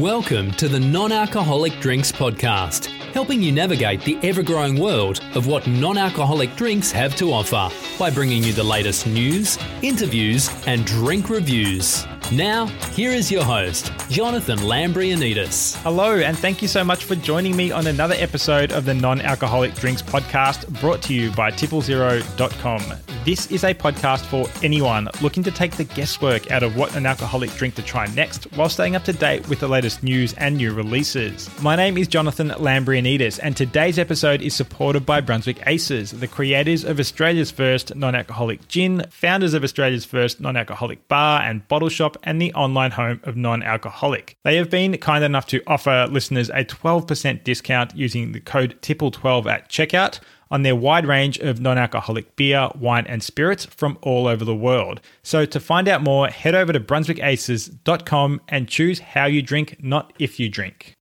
Welcome to the Non Alcoholic Drinks Podcast, helping you navigate the ever growing world of what non alcoholic drinks have to offer by bringing you the latest news, interviews, and drink reviews. Now, here is your host, Jonathan Lambrianidis. Hello, and thank you so much for joining me on another episode of the Non Alcoholic Drinks Podcast brought to you by tipplezero.com. This is a podcast for anyone looking to take the guesswork out of what an alcoholic drink to try next while staying up to date with the latest news and new releases. My name is Jonathan Lambrianidis, and today's episode is supported by Brunswick Aces, the creators of Australia's first non alcoholic gin, founders of Australia's first non alcoholic bar and bottle shop, and the online home of non alcoholic. They have been kind enough to offer listeners a 12% discount using the code TIPPLE12 at checkout on their wide range of non alcoholic beer, wine, and spirits from all over the world. So, to find out more, head over to brunswickaces.com and choose how you drink, not if you drink.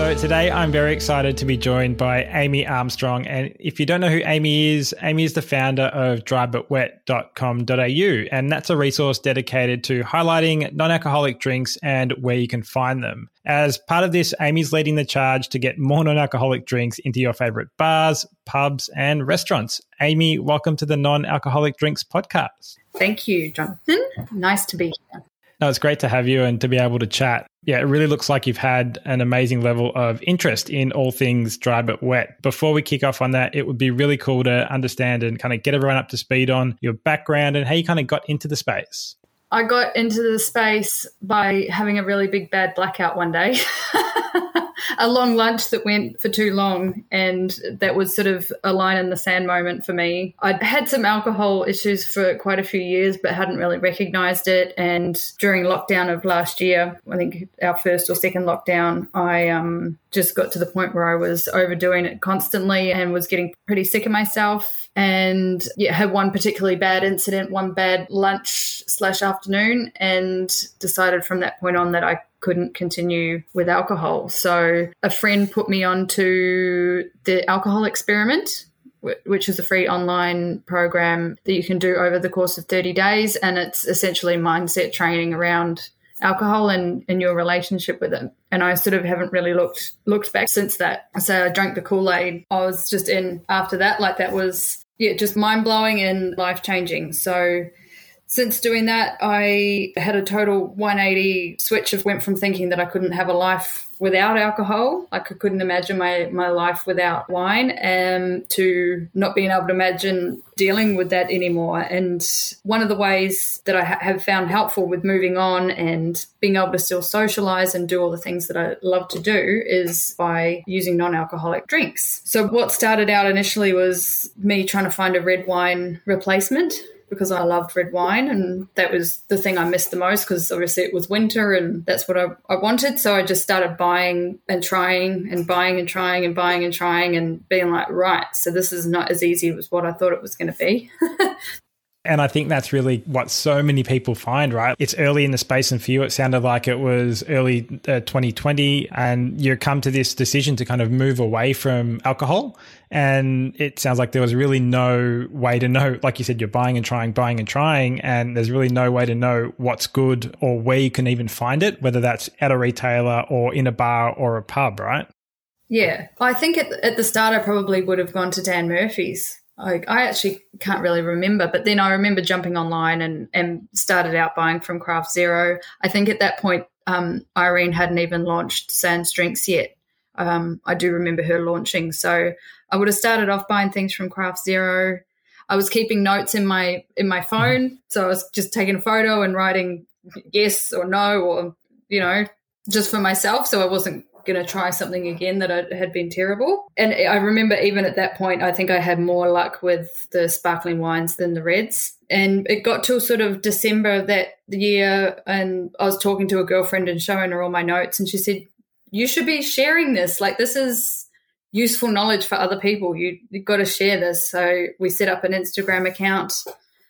So today I'm very excited to be joined by Amy Armstrong. And if you don't know who Amy is, Amy is the founder of drybutwet.com.au. And that's a resource dedicated to highlighting non alcoholic drinks and where you can find them. As part of this, Amy's leading the charge to get more non alcoholic drinks into your favorite bars, pubs, and restaurants. Amy, welcome to the Non Alcoholic Drinks Podcast. Thank you, Jonathan. Nice to be here. No, it's great to have you and to be able to chat. Yeah, it really looks like you've had an amazing level of interest in all things dry but wet. Before we kick off on that, it would be really cool to understand and kind of get everyone up to speed on your background and how you kind of got into the space. I got into the space by having a really big bad blackout one day. a long lunch that went for too long, and that was sort of a line in the sand moment for me. I'd had some alcohol issues for quite a few years, but hadn't really recognized it. And during lockdown of last year, I think our first or second lockdown, I um, just got to the point where I was overdoing it constantly and was getting pretty sick of myself. And yeah, had one particularly bad incident, one bad lunch slash afternoon, and decided from that point on that I couldn't continue with alcohol. So a friend put me onto the alcohol experiment, which is a free online program that you can do over the course of 30 days. And it's essentially mindset training around alcohol and, and your relationship with it. And I sort of haven't really looked looked back since that. So I drank the Kool-Aid. I was just in after that, like that was yeah, just mind blowing and life changing. So since doing that, I had a total 180 switch of went from thinking that I couldn't have a life without alcohol, like I couldn't imagine my, my life without wine, and um, to not being able to imagine dealing with that anymore. And one of the ways that I ha- have found helpful with moving on and being able to still socialize and do all the things that I love to do is by using non alcoholic drinks. So, what started out initially was me trying to find a red wine replacement because I loved red wine and that was the thing I missed the most because obviously it was winter and that's what I, I wanted. So I just started buying and trying and buying and trying and buying and trying and being like, right, so this is not as easy as what I thought it was going to be. And I think that's really what so many people find, right? It's early in the space, and for you, it sounded like it was early uh, 2020, and you come to this decision to kind of move away from alcohol. And it sounds like there was really no way to know, like you said, you're buying and trying, buying and trying, and there's really no way to know what's good or where you can even find it, whether that's at a retailer or in a bar or a pub, right? Yeah. I think at, at the start, I probably would have gone to Dan Murphy's I, I actually can't really remember, but then I remember jumping online and, and started out buying from Craft Zero. I think at that point, um, Irene hadn't even launched Sans Drinks yet. Um, I do remember her launching. So I would have started off buying things from Craft Zero. I was keeping notes in my in my phone, so I was just taking a photo and writing yes or no or you know just for myself. So I wasn't going to try something again that I, had been terrible. And I remember even at that point, I think I had more luck with the sparkling wines than the reds. And it got till sort of December that year, and I was talking to a girlfriend and showing her all my notes, and she said, "You should be sharing this. Like this is." useful knowledge for other people you, you've got to share this so we set up an instagram account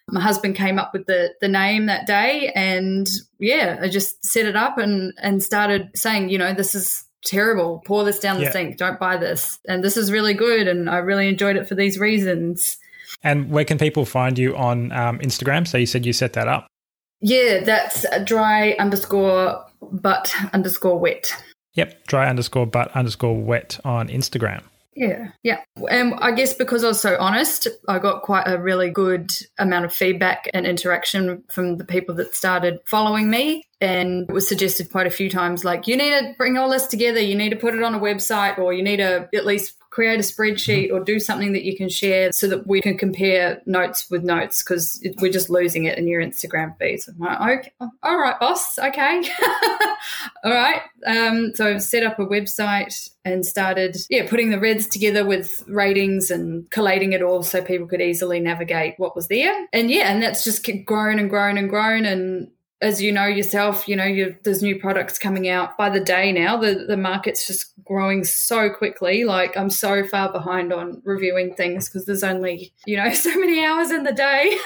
my husband came up with the the name that day and yeah i just set it up and and started saying you know this is terrible. Pour this down the yeah. sink. Don't buy this. And this is really good. And I really enjoyed it for these reasons. And where can people find you on um, Instagram? So you said you set that up. Yeah, that's dry underscore but underscore wet. Yep, dry underscore but underscore wet on Instagram. Yeah, yeah. And I guess because I was so honest, I got quite a really good amount of feedback and interaction from the people that started following me. And it was suggested quite a few times like, you need to bring all this together, you need to put it on a website, or you need to at least create a spreadsheet or do something that you can share so that we can compare notes with notes because we're just losing it in your Instagram feeds. I'm like, okay, all right, boss, okay. all right. Um, so I've set up a website and started, yeah, putting the reds together with ratings and collating it all so people could easily navigate what was there. And yeah, and that's just grown and grown and grown. And as you know yourself, you know, you, there's new products coming out by the day now. The the market's just growing so quickly. Like I'm so far behind on reviewing things because there's only you know so many hours in the day.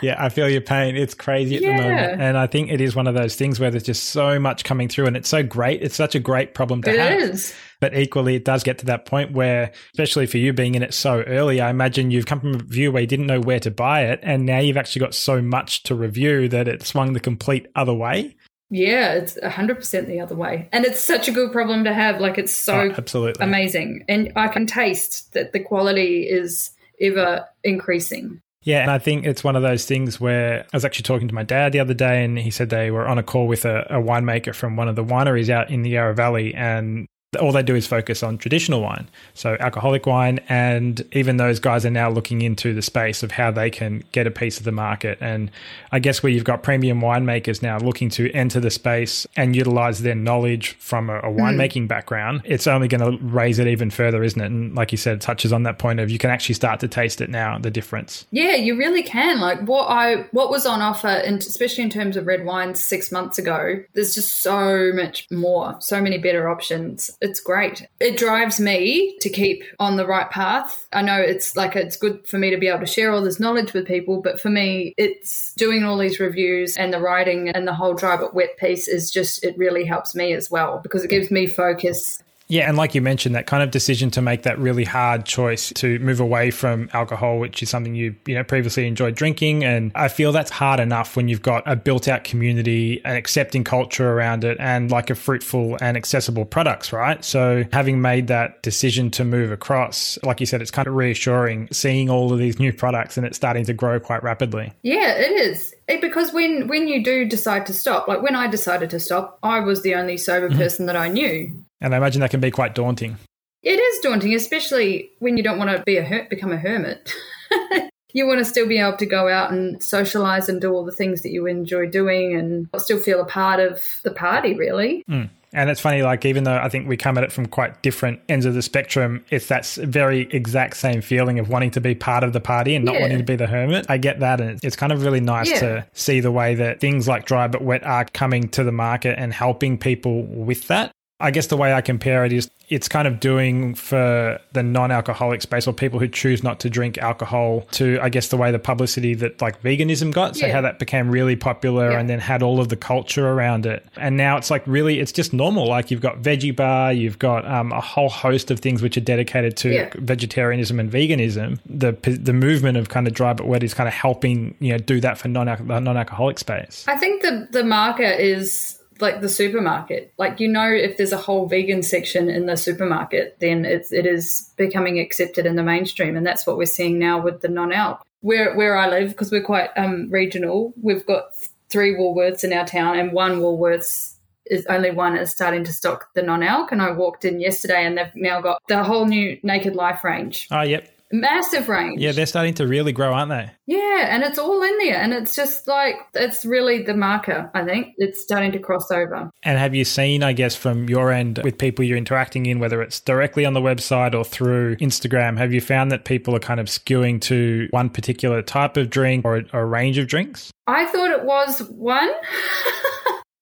yeah, I feel your pain. It's crazy at yeah. the moment, and I think it is one of those things where there's just so much coming through, and it's so great. It's such a great problem to it have. It is. But equally, it does get to that point where, especially for you being in it so early, I imagine you've come from a view where you didn't know where to buy it. And now you've actually got so much to review that it swung the complete other way. Yeah, it's 100% the other way. And it's such a good problem to have. Like, it's so oh, absolutely amazing. And I can taste that the quality is ever increasing. Yeah, and I think it's one of those things where I was actually talking to my dad the other day, and he said they were on a call with a, a winemaker from one of the wineries out in the Yarra Valley, and all they do is focus on traditional wine, so alcoholic wine. And even those guys are now looking into the space of how they can get a piece of the market. And I guess where you've got premium winemakers now looking to enter the space and utilize their knowledge from a, a hmm. winemaking mm. background, it's only going to raise it even further, isn't it? And like you said, it touches on that point of you can actually start to taste it now, the difference. Yeah, you really can. Like what I what was on offer, and especially in terms of red wines six months ago, there's just so much more, so many better options it's great. It drives me to keep on the right path. I know it's like it's good for me to be able to share all this knowledge with people, but for me, it's doing all these reviews and the writing and the whole dry but wet piece is just, it really helps me as well because it gives me focus yeah, and like you mentioned, that kind of decision to make that really hard choice to move away from alcohol, which is something you you know previously enjoyed drinking, and I feel that's hard enough when you've got a built-out community, an accepting culture around it, and like a fruitful and accessible products, right? So having made that decision to move across, like you said, it's kind of reassuring seeing all of these new products and it's starting to grow quite rapidly. Yeah, it is. It, because when when you do decide to stop, like when I decided to stop, I was the only sober mm-hmm. person that I knew. And I imagine that can be quite daunting. It is daunting, especially when you don't want to be a her- become a hermit. you want to still be able to go out and socialize and do all the things that you enjoy doing and still feel a part of the party, really. Mm. And it's funny, like, even though I think we come at it from quite different ends of the spectrum, it's that very exact same feeling of wanting to be part of the party and not yeah. wanting to be the hermit. I get that. And it's kind of really nice yeah. to see the way that things like dry but wet are coming to the market and helping people with that. I guess the way I compare it is it's kind of doing for the non-alcoholic space or people who choose not to drink alcohol to I guess the way the publicity that like veganism got so yeah. how that became really popular yeah. and then had all of the culture around it and now it's like really it's just normal like you've got veggie bar you've got um, a whole host of things which are dedicated to yeah. vegetarianism and veganism the the movement of kind of dry but wet is kind of helping you know do that for non non-alcoholic space I think the the market is like the supermarket. Like you know, if there's a whole vegan section in the supermarket, then it's it is becoming accepted in the mainstream, and that's what we're seeing now with the non-alc. Where where I live, because we're quite um, regional, we've got three Woolworths in our town, and one Woolworths is only one is starting to stock the non-alc. And I walked in yesterday, and they've now got the whole new Naked Life range. Oh, yep massive range. Yeah, they're starting to really grow, aren't they? Yeah, and it's all in there. And it's just like, it's really the marker, I think. It's starting to cross over. And have you seen, I guess, from your end with people you're interacting in, whether it's directly on the website or through Instagram, have you found that people are kind of skewing to one particular type of drink or a range of drinks? I thought it was one.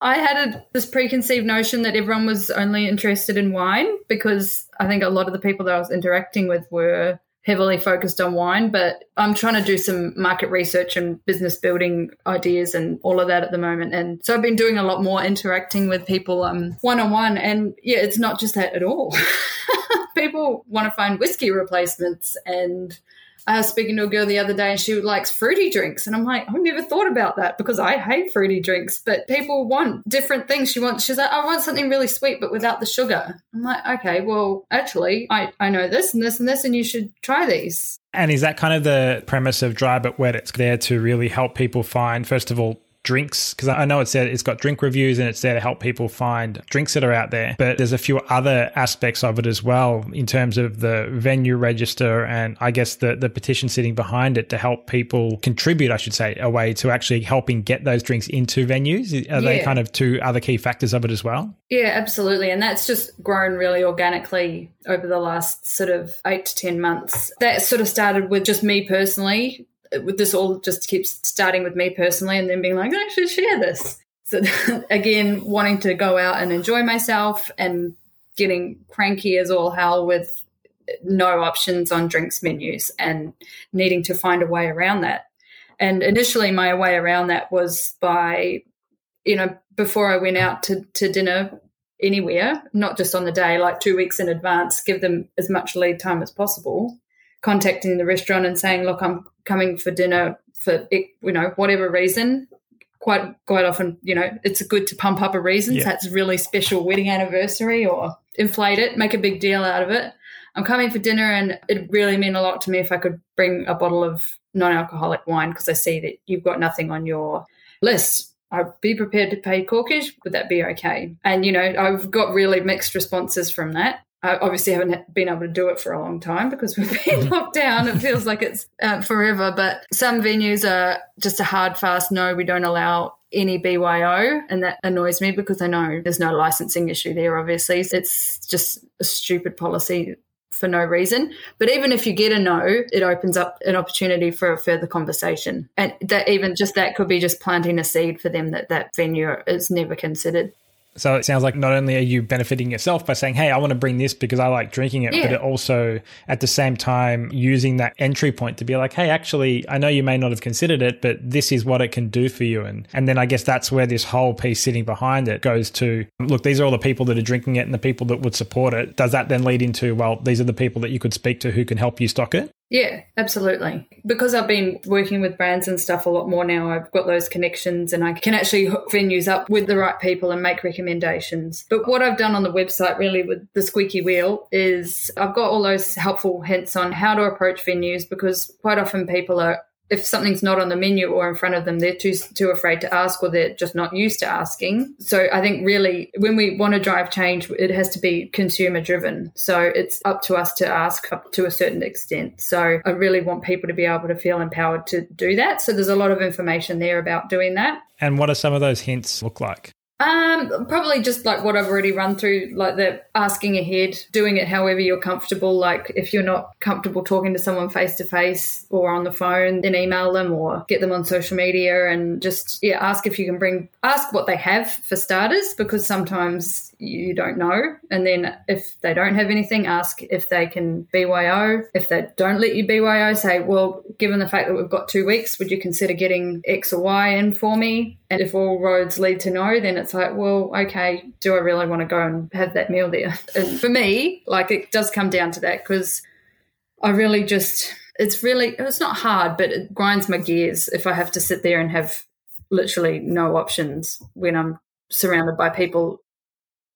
I had a, this preconceived notion that everyone was only interested in wine because I think a lot of the people that I was interacting with were heavily focused on wine, but I'm trying to do some market research and business building ideas and all of that at the moment. And so I've been doing a lot more interacting with people one on one. And yeah, it's not just that at all. people want to find whiskey replacements and I was speaking to a girl the other day and she likes fruity drinks. And I'm like, I've never thought about that because I hate fruity drinks, but people want different things. She wants, she's like, oh, I want something really sweet, but without the sugar. I'm like, okay, well, actually, I, I know this and this and this, and you should try these. And is that kind of the premise of Dry But Wet? It's there to really help people find, first of all, drinks because I know it's there, it's got drink reviews and it's there to help people find drinks that are out there. But there's a few other aspects of it as well in terms of the venue register and I guess the the petition sitting behind it to help people contribute, I should say, a way to actually helping get those drinks into venues. Are yeah. they kind of two other key factors of it as well? Yeah, absolutely. And that's just grown really organically over the last sort of eight to 10 months. That sort of started with just me personally this all just keeps starting with me personally and then being like, I should share this. So again, wanting to go out and enjoy myself and getting cranky as all hell with no options on drinks menus and needing to find a way around that. And initially, my way around that was by, you know, before I went out to, to dinner anywhere, not just on the day, like two weeks in advance, give them as much lead time as possible, contacting the restaurant and saying, look, I'm coming for dinner for you know whatever reason quite quite often you know it's good to pump up a reason yeah. so that's really special wedding anniversary or inflate it make a big deal out of it i'm coming for dinner and it really mean a lot to me if i could bring a bottle of non-alcoholic wine because i see that you've got nothing on your list I'd be prepared to pay corkage. Would that be okay? And, you know, I've got really mixed responses from that. I obviously haven't been able to do it for a long time because we've been locked down. It feels like it's uh, forever, but some venues are just a hard, fast no. We don't allow any BYO, and that annoys me because I know there's no licensing issue there. Obviously, it's just a stupid policy for no reason. But even if you get a no, it opens up an opportunity for a further conversation, and that even just that could be just planting a seed for them that that venue is never considered. So it sounds like not only are you benefiting yourself by saying, "Hey, I want to bring this because I like drinking it," yeah. but it also at the same time using that entry point to be like, "Hey, actually, I know you may not have considered it, but this is what it can do for you." And and then I guess that's where this whole piece sitting behind it goes to. Look, these are all the people that are drinking it and the people that would support it. Does that then lead into well, these are the people that you could speak to who can help you stock it? Yeah, absolutely. Because I've been working with brands and stuff a lot more now, I've got those connections and I can actually hook venues up with the right people and make recommendations. But what I've done on the website really with the squeaky wheel is I've got all those helpful hints on how to approach venues because quite often people are if something's not on the menu or in front of them, they're too too afraid to ask or they're just not used to asking. So I think really when we want to drive change, it has to be consumer driven. So it's up to us to ask up to a certain extent. So I really want people to be able to feel empowered to do that. So there's a lot of information there about doing that. And what are some of those hints look like? Um, probably just like what I've already run through, like the asking ahead, doing it however you're comfortable. Like if you're not comfortable talking to someone face to face or on the phone, then email them or get them on social media and just yeah, ask if you can bring ask what they have for starters because sometimes you don't know. And then if they don't have anything, ask if they can BYO. If they don't let you BYO, say, well, given the fact that we've got two weeks, would you consider getting X or Y in for me? And if all roads lead to no, then it's like, well, okay, do I really want to go and have that meal there? And for me, like it does come down to that because I really just, it's really, it's not hard, but it grinds my gears if I have to sit there and have literally no options when I'm surrounded by people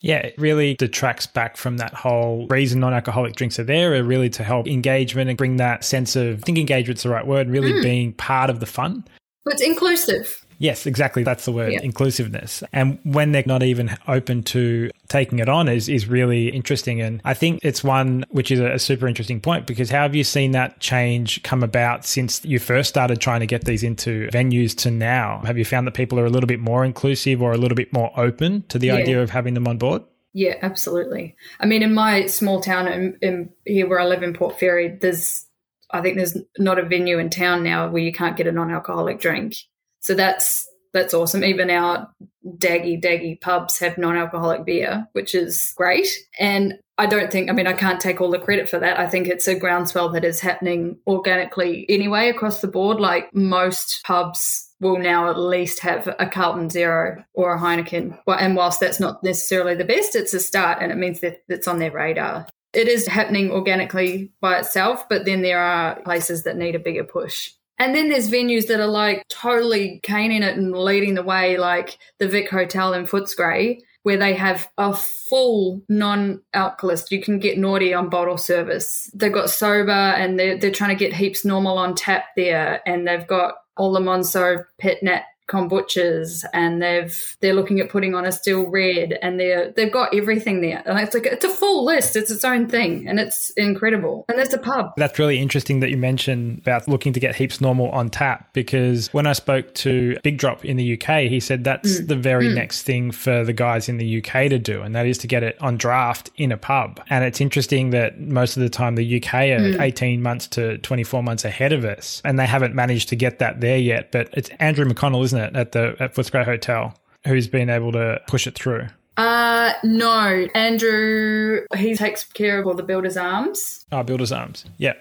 yeah, it really detracts back from that whole reason non alcoholic drinks are there, are really to help engagement and bring that sense of, I think engagement's the right word, really mm. being part of the fun. But it's inclusive. Yes, exactly. That's the word, yeah. inclusiveness. And when they're not even open to taking it on is, is really interesting. And I think it's one which is a, a super interesting point because how have you seen that change come about since you first started trying to get these into venues to now? Have you found that people are a little bit more inclusive or a little bit more open to the yeah. idea of having them on board? Yeah, absolutely. I mean, in my small town in, in here where I live in Port Fairy, there's I think there's not a venue in town now where you can't get a non-alcoholic drink. So that's that's awesome. Even our daggy daggy pubs have non-alcoholic beer, which is great. And I don't think, I mean, I can't take all the credit for that. I think it's a groundswell that is happening organically anyway across the board. Like most pubs will now at least have a Carlton Zero or a Heineken. And whilst that's not necessarily the best, it's a start and it means that it's on their radar. it is happening organically by itself, but then there are places that need a bigger push. And then there's venues that are like totally caning it and leading the way, like the Vic Hotel in Footscray, where they have a full non-alcoholist. You can get Noughty on bottle service. They've got Sobah and they're, they're trying to get heaps normal on tap there. And they've got all the Monso pet nat kombuchas and they've they're looking at putting on a still red and they're they've got everything there. And it's like it's a full list. It's its own thing and it's incredible. And there's a pub. That's really interesting that you mentioned about looking to get heaps normal on tap because when i spoke to big drop in the uk he said that's mm. the very mm. next thing for the guys in the uk to do and that is to get it on draft in a pub. And it's interesting that most of the time the uk are mm. 18 months to 24 months ahead of us and they haven't managed to get that there yet. But it's andrew mcconnell isn't it it at the at Footscray Hotel who's been able to push it through? Uh no. Andrew he takes care of all the builders arms. Oh, builders arms. Yeah.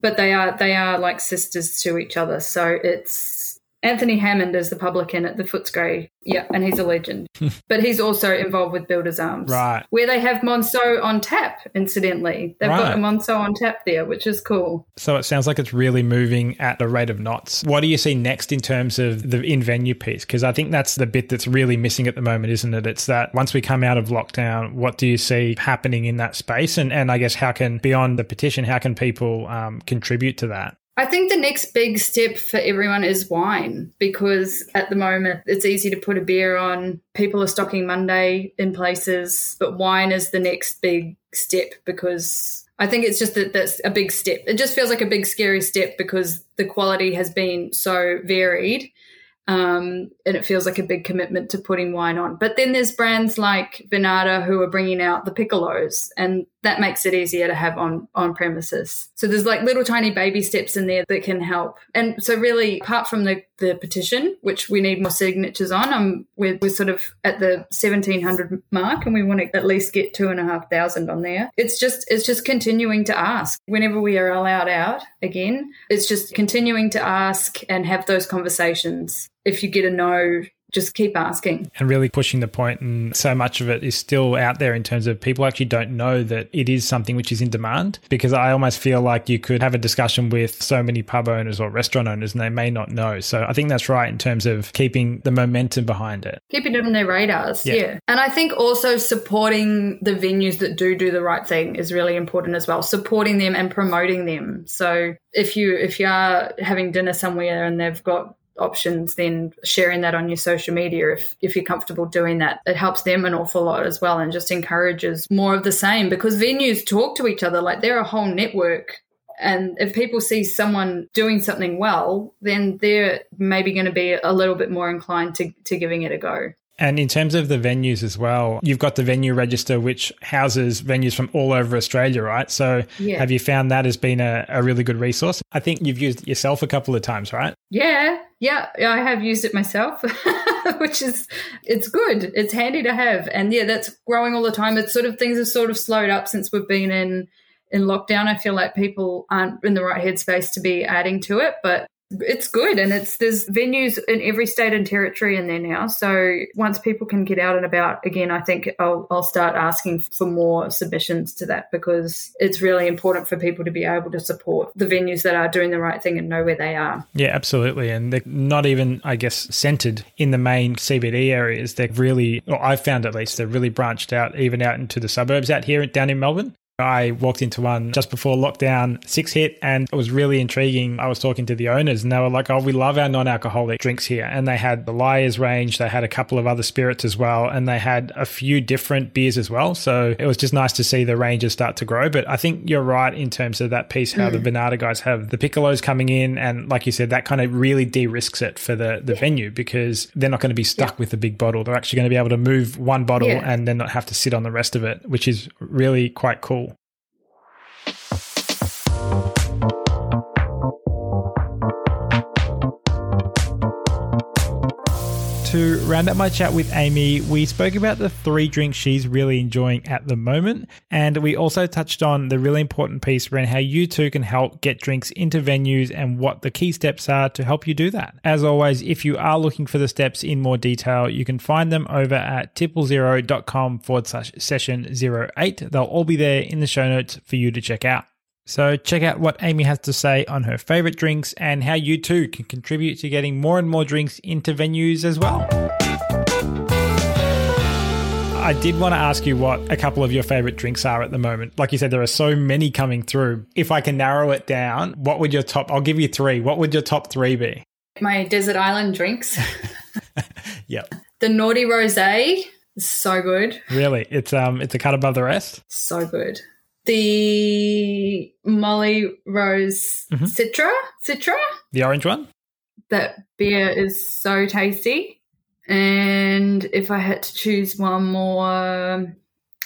But they are they are like sisters to each other. So it's Anthony Hammond is the publican at the Footscray yeah, and he's a legend. but he's also involved with Builders Arms. Right. Where they have Monceau on tap, incidentally. They've right. got a Monceau on tap there, which is cool. So it sounds like it's really moving at a rate of knots. What do you see next in terms of the in venue piece? Because I think that's the bit that's really missing at the moment, isn't it? It's that once we come out of lockdown, what do you see happening in that space? And, and I guess how can, beyond the petition, how can people um, contribute to that? I think the next big step for everyone is wine because at the moment it's easy to put a beer on. People are stocking Monday in places, but wine is the next big step because I think it's just that that's a big step. It just feels like a big scary step because the quality has been so varied um, and it feels like a big commitment to putting wine on. But then there's brands like Vinata who are bringing out the piccolos, and that makes it easier to have on on premises. So there's like little tiny baby steps in there that can help. And so really, apart from the the petition, which we need more signatures on, um, we're, we're sort of at the 1700 mark, and we want to at least get two and a half thousand on there. It's just it's just continuing to ask whenever we are allowed out again. It's just continuing to ask and have those conversations if you get a no, just keep asking. And really pushing the point, and so much of it is still out there in terms of people actually don't know that it is something which is in demand. Because I almost feel like you could have a discussion with so many pub owners or restaurant owners and they may not know. So I think that's right in terms of keeping the momentum behind it. Keeping it on their radars. Yeah. yeah. And I think also supporting the venues that do do the right thing is really important as well. Supporting them and promoting them. So if you if you are having dinner somewhere and they've got options, then sharing that on your social media if, if you're comfortable doing that. It helps them an awful lot as well and just encourages more of the same because venues talk to each other like they're a whole network. And if people see someone doing something well, then they're maybe going to be a little bit more inclined to, to giving it a go. And in terms of the venues as well, you've got the venue register, which houses venues from all over Australia, right? So yeah. have you found that has been a, a really good resource? I think you've used it yourself a couple of times, right? Yeah. Yeah. I have used it myself, which is, it's good. It's handy to have. And yeah, that's growing all the time. It's sort of, things have sort of slowed up since we've been in, in lockdown. I feel like people aren't in the right headspace to be adding to it, but it's good and it's there's venues in every state and territory in there now. So once people can get out and about again i think i'll, I'll start asking for more submissions to that because it's really important for people to be able to support the venues that are doing the right thing and know where they are. Yeah absolutely. And they're not even i guess centered in the main cbd areas. They're really or i've found at least they're really branched out even out into the suburbs out here down in melbourne I walked into one just before lockdown six hit and it was really intriguing. I was talking to the owners and they were like, Oh, we love our non alcoholic drinks here. And they had the Lyre's range, they had a couple of other spirits as well, and they had a few different beers as well. So it was just nice to see the ranges start to grow. But I think you're right in terms of that piece, how mm. the Vinata guys have the piccolos coming in. And like you said, that kind of really de risks it for the, the yeah. venue because they're not going to be stuck yeah. with a big bottle. They're actually going to be able to move one bottle yeah. and then not have to sit on the rest of it, which is really quite cool. Round up my chat with Amy, we spoke about the three drinks she's really enjoying at the moment. And we also touched on the really important piece around how you too can help get drinks into venues and what the key steps are to help you do that. As always, if you are looking for the steps in more detail, you can find them over at tipplezero.com forward slash session 08. They'll all be there in the show notes for you to check out. So check out what Amy has to say on her favorite drinks and how you too can contribute to getting more and more drinks into venues as well. I did want to ask you what a couple of your favorite drinks are at the moment. Like you said, there are so many coming through. If I can narrow it down, what would your top? I'll give you three. What would your top three be? My desert island drinks. yep. The Noughty rosé so good. Really, it's um, it's a cut above the rest. So good the Molly Rose mm-hmm. Citra. Citra? The orange one? That beer is so tasty. And if I had to choose one more,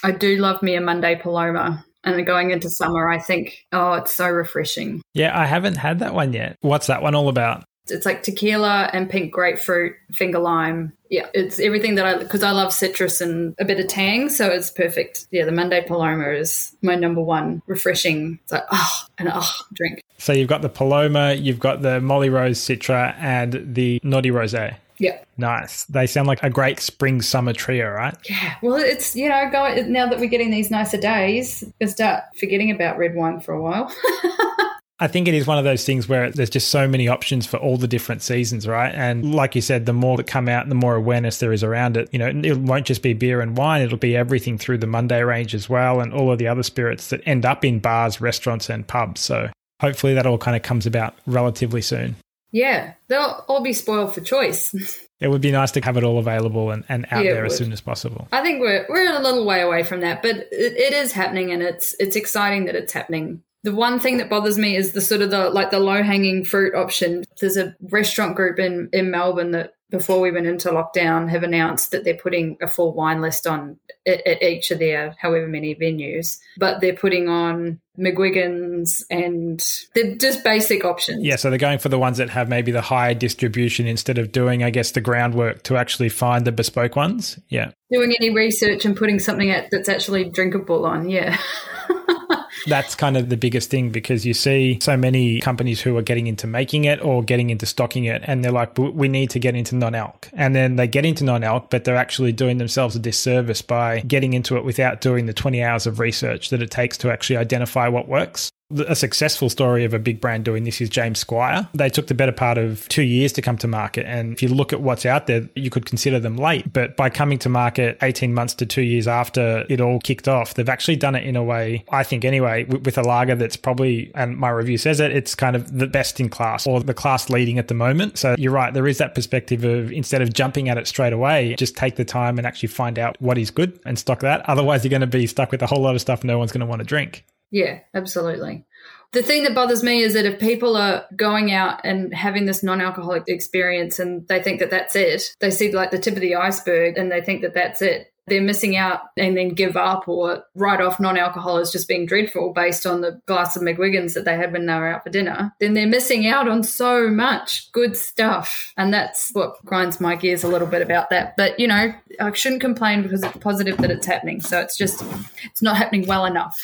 I do love me a Monday Paloma. And going into summer, I think, oh, it's so refreshing. Yeah, I haven't had that one yet. What's that one all about? It's like tequila and pink grapefruit, finger lime. Yeah, it's everything that I because I love citrus and a bit of tang, so it's perfect. Yeah, the Monday Paloma is my number one refreshing. It's like oh, and oh, drink. So you've got the Paloma, you've got the Molly Rose Citra, and the Noughty Rosé. Yeah. Nice. They sound like a great spring summer trio, right? Yeah. Well, it's, you know, go, now that we're getting these nicer days, we start forgetting about red wine for a while. I think it is one of those things where there's just so many options for all the different seasons, right? And mm. like you said, the more that come out, the more awareness there is around it. You know, it won't just be beer and wine, it'll be everything through the Monday range as well, and all of the other spirits that end up in bars, restaurants, and pubs. So hopefully that all kind of comes about relatively soon. Yeah, they'll all be spoiled for choice. it would be nice to have it all available and, and out yeah, there as soon as possible. I think we're we're a little way away from that, but it, it is happening, and it's it's exciting that it's happening the one thing that bothers me is the sort of the like the low hanging fruit option. There's a restaurant group in in Melbourne that before we went into lockdown have announced that they're putting a full wine list on at, at each of their however many venues, but they're putting on McGuigan's and they're just basic options. Yeah, so they're going for the ones that have maybe the higher distribution instead of doing, I guess, the groundwork to actually find the bespoke ones. Yeah. Doing any research and putting something out that's actually drinkable on. Yeah. That's kind of the biggest thing because you see so many companies who are getting into making it or getting into stocking it, and they're like, we need to get into non alc. And then they get into non alc, but they're actually doing themselves a disservice by getting into it without doing the 20 hours of research that it takes to actually identify what works a successful story of a big brand doing this is James Squire. They took the better part of two years to come to market. And if you look at what's out there, you could consider them late. But by coming to market 18 months to two years after it all kicked off, they've actually done it in a way, I think anyway, with a lager that's probably, and my review says it, it's kind of the best in class or the class leading at the moment. So you're right. There is that perspective of instead of jumping at it straight away, just take the time and actually find out what is good and stock that. Otherwise, you're going to be stuck with a whole lot of stuff no one's going to want to drink. Yeah, absolutely. The thing that bothers me is that if people are going out and having this non alcoholic experience and they think that that's it, they see like the tip of the iceberg and they think that that's it they're missing out and then give up or write off non alcohol as just being dreadful based on the glass of McGuigan's that they had when they were out for dinner, then they're missing out on so much good stuff. And that's what grinds my gears a little bit about that. But, you know, I shouldn't complain because it's positive that it's happening. So it's just, it's not happening well enough.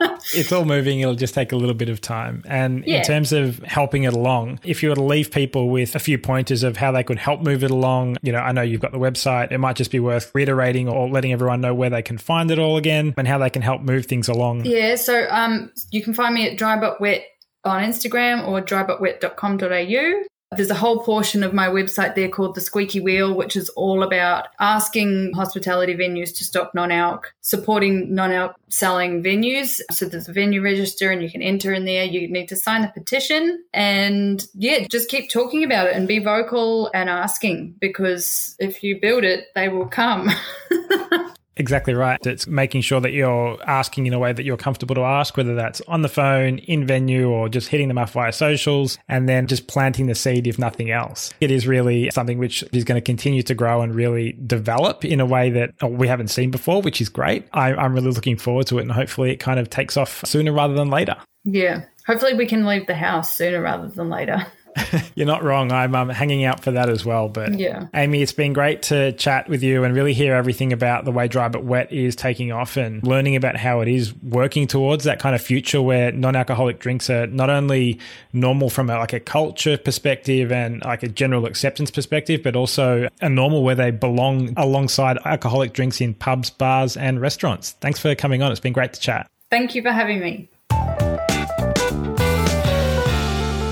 it's all moving. It'll just take a little bit of time. And yeah. in terms of helping it along, if you were to leave people with a few pointers of how they could help move it along, you know, I know you've got the website. It might just be worth reiterating or letting everyone know where they can find it all again and how they can help move things along? Yeah, so um, you can find me at dry but wet on Instagram or drybutwet.com.au. There's a whole portion of my website there called The Squeaky Wheel, which is all about asking hospitality venues to stock non alc, supporting non alc selling venues. So there's a venue register and you can enter in there. You need to sign the petition and yeah, just keep talking about it and be vocal and asking because if you build it, they will come. Exactly right. It's making sure that you're asking in a way that you're comfortable to ask, whether that's on the phone, in venue, or just hitting them up via socials, and then just planting the seed, if nothing else. It is really something which is going to continue to grow and really develop in a way that oh, we haven't seen before, which is great. I, I'm really looking forward to it, and hopefully it kind of takes off sooner rather than later. Yeah. Hopefully we can leave the house sooner rather than later. You're not wrong. I'm um, hanging out for that as well. But yeah. Amy, it's been great to chat with you and really hear everything about the way Dry But Wet is taking off and learning about how it is working towards that kind of future where non-alcoholic drinks are not only normal from a, like a culture perspective and like a general acceptance perspective, but also a normal where they belong alongside alcoholic drinks in pubs, bars, and restaurants. Thanks for coming on. It's been great to chat. Thank you for having me.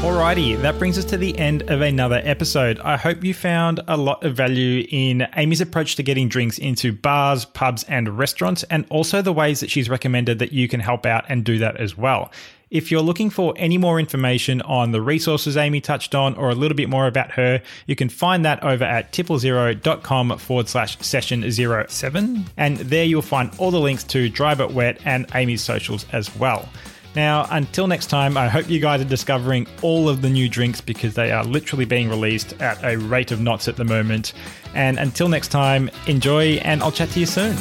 Alrighty, that brings us to the end of another episode. I hope you found a lot of value in Amy's approach to getting drinks into bars, pubs, and restaurants, and also the ways that she's recommended that you can help out and do that as well. If you're looking for any more information on the resources Amy touched on or a little bit more about her, you can find that over at tipplezero.com forward slash session 07. And there you'll find all the links to Dry But Wet and Amy's socials as well. Now, until next time, I hope you guys are discovering all of the new drinks because they are literally being released at a rate of knots at the moment. And until next time, enjoy and I'll chat to you soon.